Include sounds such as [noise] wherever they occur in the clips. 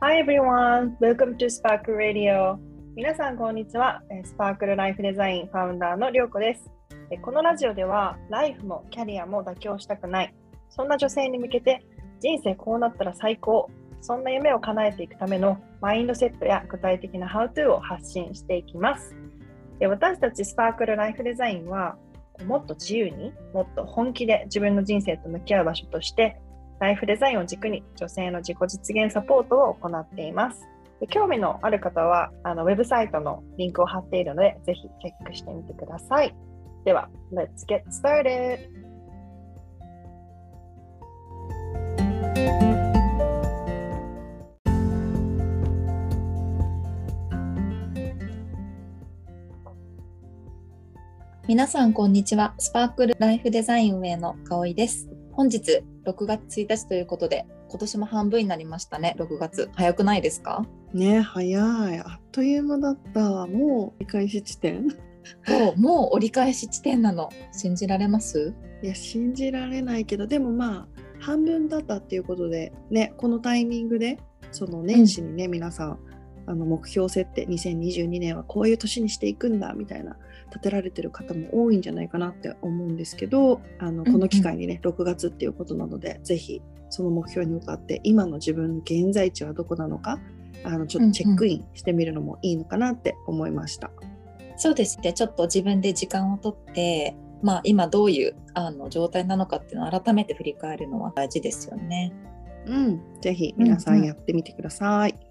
Hi everyone, welcome to Sparkle Radio. 皆さんこんにちは。スパークルライフデザインファウンダーのりょうこです。このラジオでは、ライフもキャリアも妥協したくない、そんな女性に向けて、人生こうなったら最高、そんな夢を叶えていくためのマインドセットや具体的な How to を発信していきます。私たちスパークルライフデザインは、もっと自由にもっと本気で自分の人生と向き合う場所としてライフデザインを軸に女性の自己実現サポートを行っています。興味のある方はあのウェブサイトのリンクを貼っているのでぜひチェックしてみてください。では、Let's get started! 皆さんこんにちは。スパークルライフデザイン運営の香織です。本日6月1日ということで、今年も半分になりましたね。6月早くないですか？ね、早い。あっという間だった。もう折り返し地点。[laughs] そう、もう折り返し地点なの。信じられます？いや信じられないけど、でもまあ半分だったっていうことでね、このタイミングでその年始にね、うん、皆さんあの目標設定2022年はこういう年にしていくんだみたいな立てられてる方も多いんじゃないかなって思うんですけどあのこの機会にね、うんうん、6月っていうことなので是非その目標に向かって今の自分の現在地はどこなのかあのちょっとチェックインしてみるのもいいのかなって思いました。うんうん、そうですねちょっと自分で時間をとってまあ、今どういうあの状態なのかっていうのを改めて振り返るのは大事ですよね。うん、ぜひ皆さんやってみてください。うんうん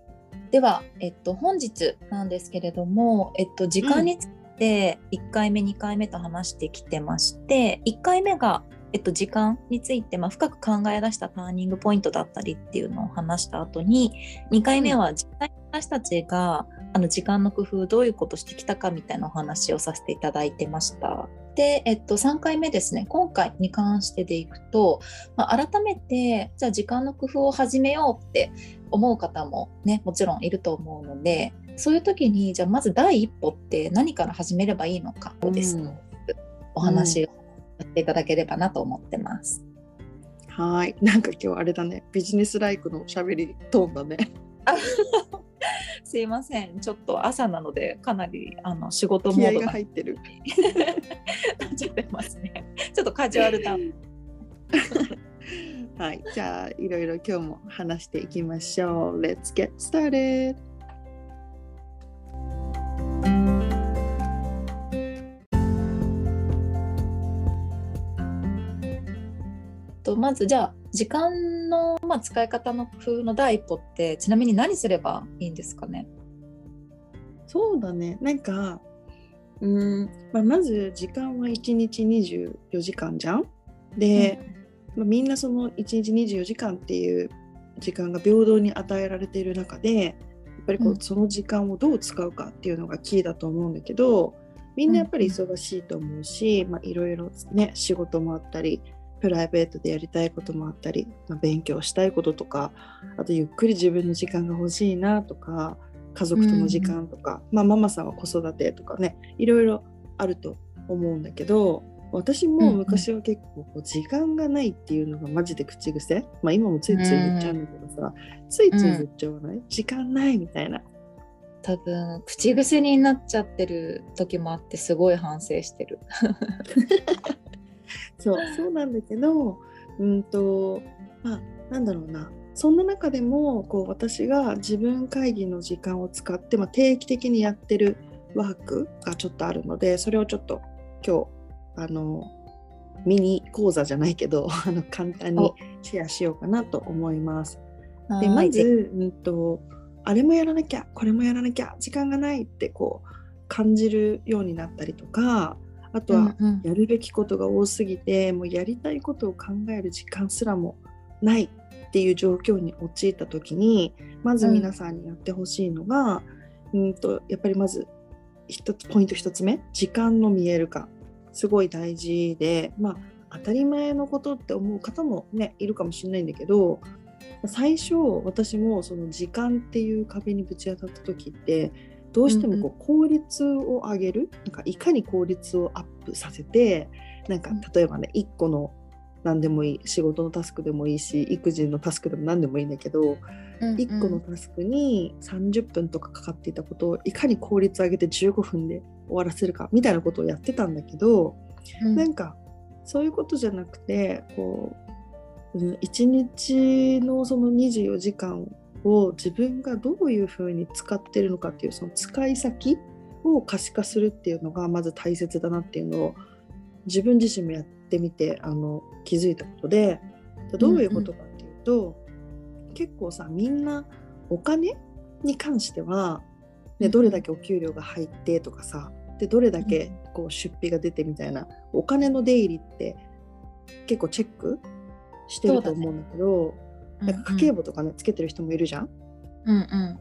では、えっと、本日なんですけれども、えっと、時間について1回目、2回目と話してきてまして1回目が、えっと、時間について、まあ、深く考え出したターニングポイントだったりっていうのを話した後に2回目は実際に私たちがあの時間の工夫どういうことしてきたかみたいなお話をさせていただいてました。で、えっと、3回目ですね今回に関してでいくと、まあ、改めてじゃあ時間の工夫を始めようって思う方もねもちろんいると思うのでそういう時にじゃあまず第一歩って何から始めればいいのかをです。ね、うん、お話をさせていただければなと思ってます。うん、はい。なんか今日あれだね。ビジネスライクのしゃべりトーンだね。[laughs] すいません。ちょっと朝なのでかなりあの仕事モードが入ってる。[laughs] なっちゃってますね。ちょっとカジュアルな [laughs] はい、じゃあいろいろ今日も話していきましょう。Let's get started! とまずじゃあ時間の、まあ、使い方の工夫の第一歩ってちなみに何すればいいんですかね？そうだね。なんかうん、まあ、まず時間は1日24時間じゃん？で、うん。まあ、みんなその1日24時間っていう時間が平等に与えられている中でやっぱりこう、その時間をどう使うかっていうのがキーだと思うんだけどみんなやっぱり忙しいと思うし、まあ、いろいろね仕事もあったりプライベートでやりたいこともあったり、まあ、勉強したいこととかあとゆっくり自分の時間が欲しいなとか家族との時間とか、うん、まあ、ママさんは子育てとかねいろいろあると思うんだけど私も昔は結構こう時間がないっていうのがマジで口癖、まあ今もついつい言っちゃうんだけどさ、ついつい言っちゃわない、時間ないみたいな。多分口癖になっちゃってる時もあってすごい反省してる。[laughs] [laughs] そうそうなんだけどうんとまあなんだろうな。そんな中でもこう私が自分会議の時間を使って、まあ、定期的にやってるワークがちょっとあるのでそれをちょっと今日あのミニ講座じゃないけど [laughs] あの簡単にシェアしようかなと思います。でまず、うんと、あれもやらなきゃこれもやらなきゃ時間がないってこう感じるようになったりとかあとはやるべきことが多すぎて、うんうん、もうやりたいことを考える時間すらもないっていう状況に陥った時にまず皆さんにやってほしいのが、うん、うんとやっぱりまず一つポイント1つ目時間の見える化。すごい大事で、まあ、当たり前のことって思う方もねいるかもしれないんだけど最初私もその時間っていう壁にぶち当たった時ってどうしてもこう効率を上げる、なんかいかに効率をアップさせてなんか例えばね1個の何でもいい仕事のタスクでもいいし育児のタスクでも何でもいいんだけど、うんうん。1個のタスクに30分とかかかっていたことをいかに効率上げて15分で終わらせるかみたいなことをやってたんだけど、うん。なんかそういうことじゃなくてこううん1日のその24時間を自分がどういうふうに使ってるのかっていうその使い先を可視化するっていうのがまず大切だなっていうのを自分自身もやってみてあの気づいたことでどういうことかっていうと、結構さみんなお金に関しては、ね、どれだけお給料が入ってとかさでどれだけこう出費が出てみたいなお金の出入りって結構チェックしてると思うんだけどなんか家計簿とかねつけてる人もいるじゃん？うんうん。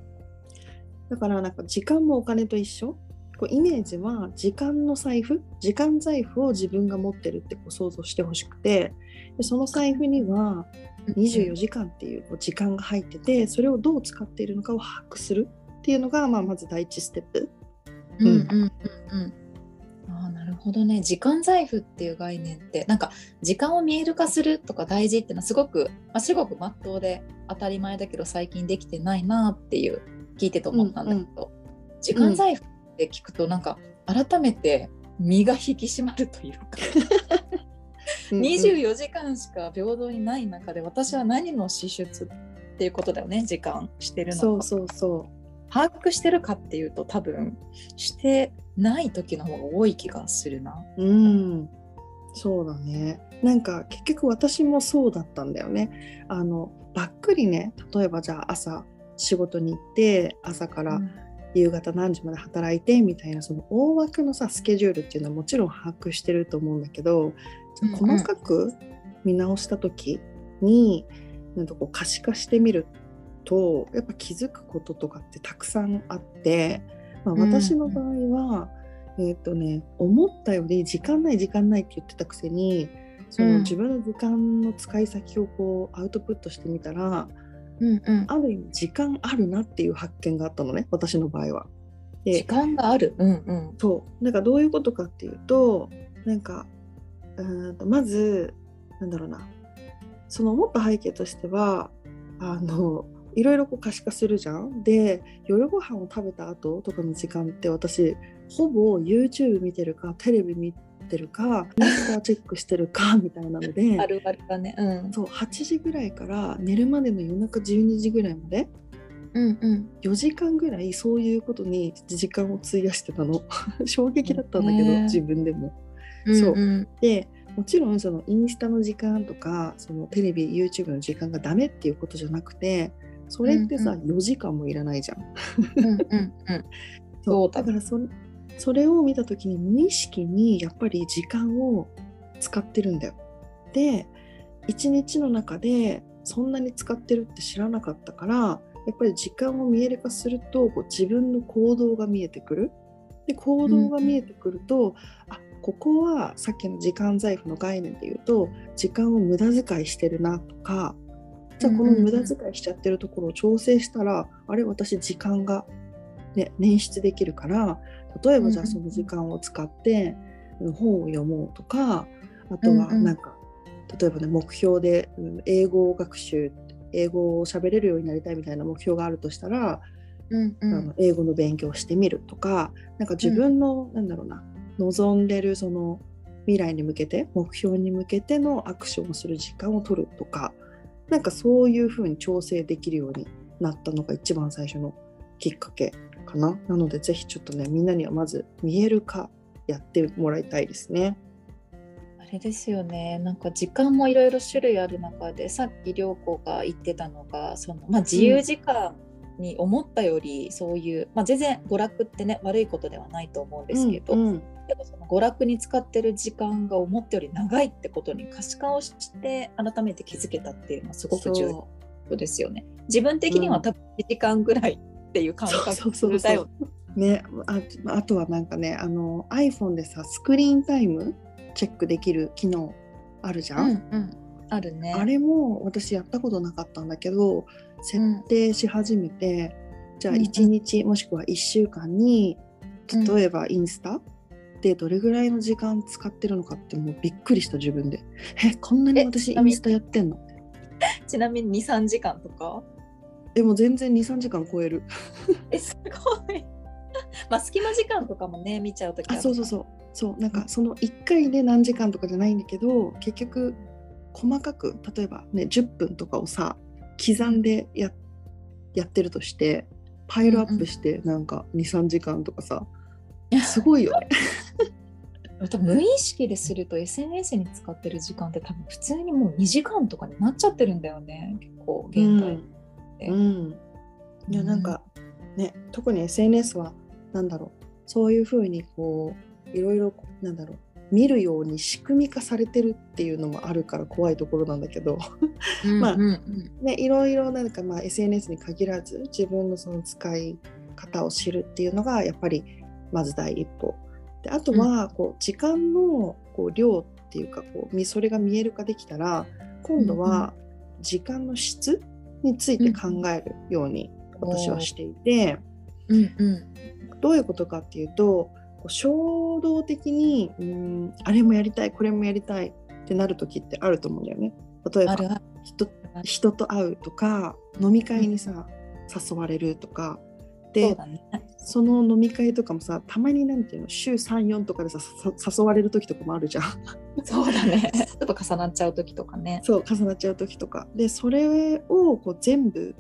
だからなんか時間もお金と一緒？こうイメージは時間の財布？時間財布を自分が持ってるってこう想像してほしくて。でその財布には24時間っていうこう時間が入っててそれをどう使っているのかを把握するっていうのが、まあ、まず第一ステップ。うんうんうんうんるほどね。時間財布っていう概念ってなんか時間を見える化するとか大事っていうのはすごく、まあ、すごくまっとうで当たり前だけど最近できてないなっていう聞いてて思ったんだけど、時間財布って聞くとなんか改めて身が引き締まるというか、[laughs] うんうん。24時間しか平等にない中で私は何の支出っていうことだよね時間してるのか。そうそうそ把握してるかっていうと多分してない時の方が多い気がするな。う。うんそうだね。なんか結局私もそうだったんだよね。あのばっくりね例えばじゃあ朝仕事に行って朝から夕方何時まで働いてみたいなその大枠のさスケジュールっていうのはもちろん把握してると思うんだけどうん細かく見直した時に、なんかこう可視化してみるとやっぱ気づくこととかってたくさんあって、まあ、うん私の場合は、えっ、とね思ったより時間ない時間ないって言ってたくせにそのうん。自分の時間の使い先をこうアウトプットしてみたら、うんうん、ある意味時間あるなっていう発見があったのね私の場合は。で時間がある。うんうん。そう。なんかどういうことかっていうとなんかうーんとまずなんだろうな。その思った背景としてはあのいろいろこう可視化するじゃん。で夜ご飯を食べた後とかの時間って私ほぼ YouTube 見てるかテレビ見てるかインスタチェックしてるか [laughs] みたいなのであるあるだね。うんそう8時ぐらいから寝るまでの夜中12時ぐらいまでうんうん。4時間ぐらいそういうことに時間を費やしてたの [laughs] 衝撃だったんだけど、ね自分でも。うんそうんでもちろんそのインスタの時間とかそのテレビ YouTube の時間がダメっていうことじゃなくてそれってさ、うん4時間もいらないじゃん。うんうんうん。[laughs] そうだだからそそれを見た時に無意識にやっぱり時間を使ってるんだよ。で一日の中でそんなに使ってるって知らなかったからやっぱり時間を見える化するとこう自分の行動が見えてくる。で行動が見えてくると、あここはさっきの時間財布の概念で言うと時間を無駄遣いしてるなとかじゃあこの無駄遣いしちゃってるところを調整したら、あれ私時間が、ね、捻出できるから例えばじゃあその時間を使ってうん本を読もうとかあとはうんうん。なんか、例えばね目標でうん英語学習英語を喋れるようになりたいみたいな目標があるとしたら、うんうあのん。英語の勉強をしてみるとかなんか自分の、なんだろうな望んでるその未来に向けて目標に向けてのアクションをする時間を取るとかなんかそういうふうに調整できるようになったのが一番最初のきっかけかな。なのでぜひちょっとねみんなにはまず見える化やってもらいたいですね。あれですよね。なんか時間もいろいろ種類ある中で、さっき涼子が言ってたのが、そのまあ自由時間に思ったよりそういう、まあ全然娯楽ってね悪いことではないと思うんですけど、うんうんけどその娯楽に使ってる時間が思ったより長いってことに可視化をして改めて気づけたっていうのはすごく重そ要ですよね。自分的には多分1時間ぐらいっていう感そうそうそうそう覚だよ。ね、ああとはなんかねあの iPhone でさスクリーンタイムチェックできる機能あるじゃん、うんうん、あるね。あれも私やったことなかったんだけど設定し始めて、じゃあうんうん。1日もしくは1週間に例えばインスタ？でどれぐらいの時間使ってるのかってもうびっくりした自分で。[laughs] えこんなに私インスタやってんの？[laughs] ちなみに23時間とか？でも全然23時間超える。[laughs] えすごい。まあ隙間時間とかもね見ちゃうときあそうそうそう。そうなんかその1回で何時間とかじゃないんだけど結局細かく例えばね10分とかをさ刻んでややってるとしてパイルアップしてなんか23時間とかさすごいよね。[laughs] 無意識ですると SNS に使ってる時間って多分普通にもう2時間とかになっちゃってるんだよね。結構現代って。うん、いやなんかね特に SNS はなんだろう。そういうふうにこういろいろなんだろう見るように仕組み化されてるっていうのもあるから怖いところなんだけど、まあうんうん。ね、いろいろなんかまあ SNS に限らず自分のその使い方を知るっていうのがやっぱりまず第一歩。であとはこう時間のこう量っていうかこうみそれが見える化できたら今度は時間の質について考えるように私はしていて。うんうん。どういうことかっていうとこう衝動的にうんあれもやりたいこれもやりたいってなる時ってあると思うんだよね。例えば人人と会うとか飲み会にさ誘われるとかでそね。その飲み会とかもさたまになんていうの週34とかでささ誘われる時とかもあるじゃんそうだね。[laughs] ちょっと重なっちゃう時とかね。そう重なっちゃう時とかでそれをこう全部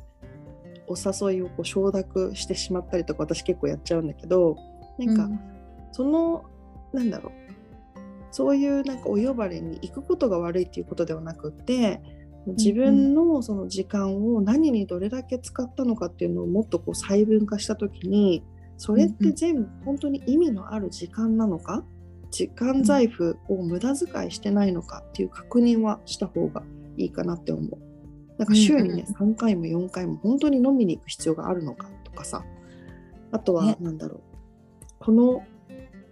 お誘いをこう承諾してしまったりとか私結構やっちゃうんだけどなんか、うんそのなんだろう。そういうなんかお呼ばれに行くことが悪いっていうことではなくって自分のその時間を何にどれだけ使ったのかっていうのをもっとこう細分化した時にそれって全部本当に意味のある時間なのか？時間財布を無駄遣いしてないのかっていう確認はした方がいいかなって思う。なんか週にね、3回も4回も本当に飲みに行く必要があるのかとかさ。あとはね。なんだろう、この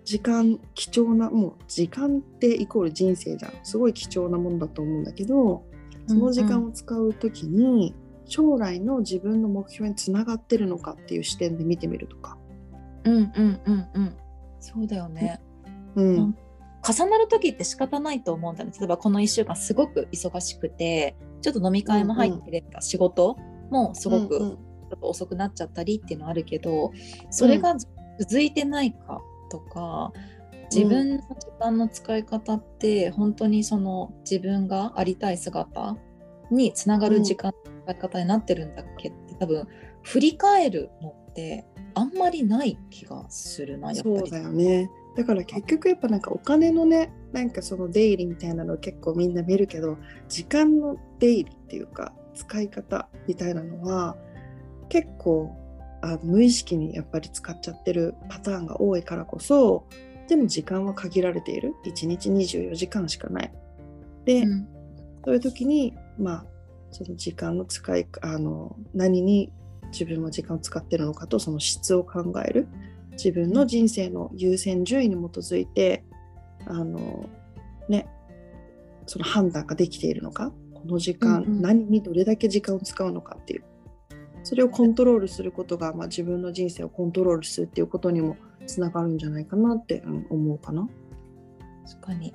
時間貴重なもう時間ってイコール人生じゃん。すごい貴重なものだと思うんだけどその時間を使う時に将来の自分の目標につながってるのかっていう視点で見てみるとか。うんうんうんうん。そうだよね。うん。うん。重なる時って仕方ないと思うんだね。例えばこの1週間すごく忙しくてちょっと飲み会も入ってれば仕事もすごくちうん。ょっと遅くなっちゃったりっていうのはあるけどそれが続いてないかとか自分の時間の使い方って本当にその自分がありたい姿につながる時間の使い方になってるんだっけって多分振り返るのってあんまりない気がするなやっぱり。そうだよねだから結局やっぱなんかお金のねなんかその出入りみたいなの結構みんな見るけど時間の出入りっていうか使い方みたいなのは結構あ無意識にやっぱり使っちゃってるパターンが多いからこそでも時間は限られている。1日24時間しかない。で、うん。そういう時にまあその時間の使いあの何に自分は時間を使ってるのかとその質を考える。自分の人生の優先順位に基づいてあのねその判断ができているのか。この時間、うんうん。何にどれだけ時間を使うのかっていうそれをコントロールすることが、まあ、自分の人生をコントロールするっていうことにもつながるんじゃないかなって、うん思うかな。確かに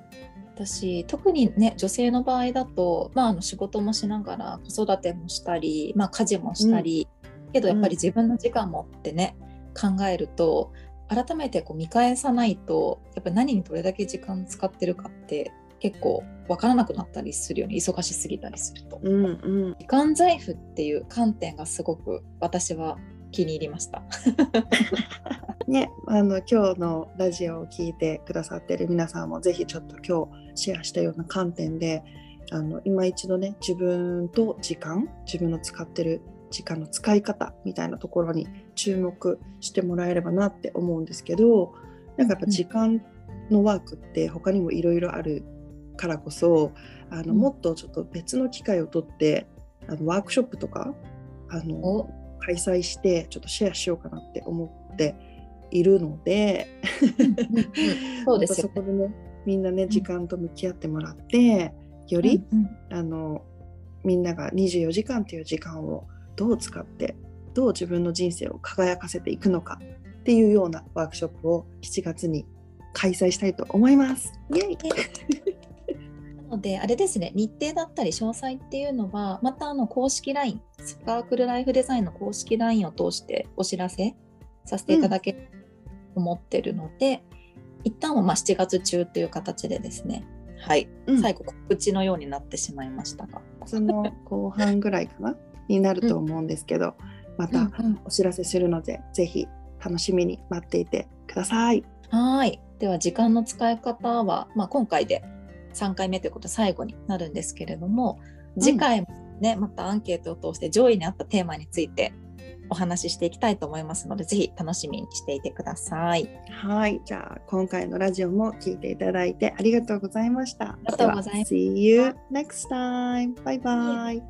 私特にね女性の場合だと、まあ、あの仕事もしながら子育てもしたり、まあ、家事もしたり、けどやっぱり自分の時間もってね、考えると改めてこう見返さないとやっぱり何にどれだけ時間使ってるかって結構分からなくなったりするよね忙しすぎたりすると。うんうん、時間財布っていう観点がすごく私は気に入りました。[laughs] ね、あの今日のラジオを聞いてくださってる皆さんもぜひちょっと今日シェアしたような観点であの今一度ね自分と時間自分の使ってる時間の使い方みたいなところに注目してもらえればなって思うんですけどなんかやっぱ時間のワークって他にもいろいろあるからこそあのうん。もっとちょっと別の機会をとってあのワークショップとかあのお。開催してちょっとシェアしようかなって思っているのでそうですよまたそこでねみんなね時間と向き合ってもらってより、うんうん。あのみんなが24時間という時間をどう使ってどう自分の人生を輝かせていくのかっていうようなワークショップを7月に開催したいと思います。イエイ。なのであれですね日程だったり詳細っていうのはまたあの公式 LINE スパークルライフデザインの公式 LINE を通してお知らせさせていただけると思ってるので、一旦はまあ7月中という形でですねはい、うん最後告知のようになってしまいましたが。その後半ぐらいかなになると思うんですけど、ま [laughs] たうんうんお知らせするので、ぜひ楽しみに待っていてください。はい。では時間の使い方は、まあ、今回で3回目ということで最後になるんですけれども次回もね、またアンケートを通して上位にあったテーマについてお話ししていきたいと思いますのでぜひ楽しみにしていてください。はい、じゃあ今回のラジオも聞いていただいてありがとうございました。ありがとうございます See you next time. Bye bye.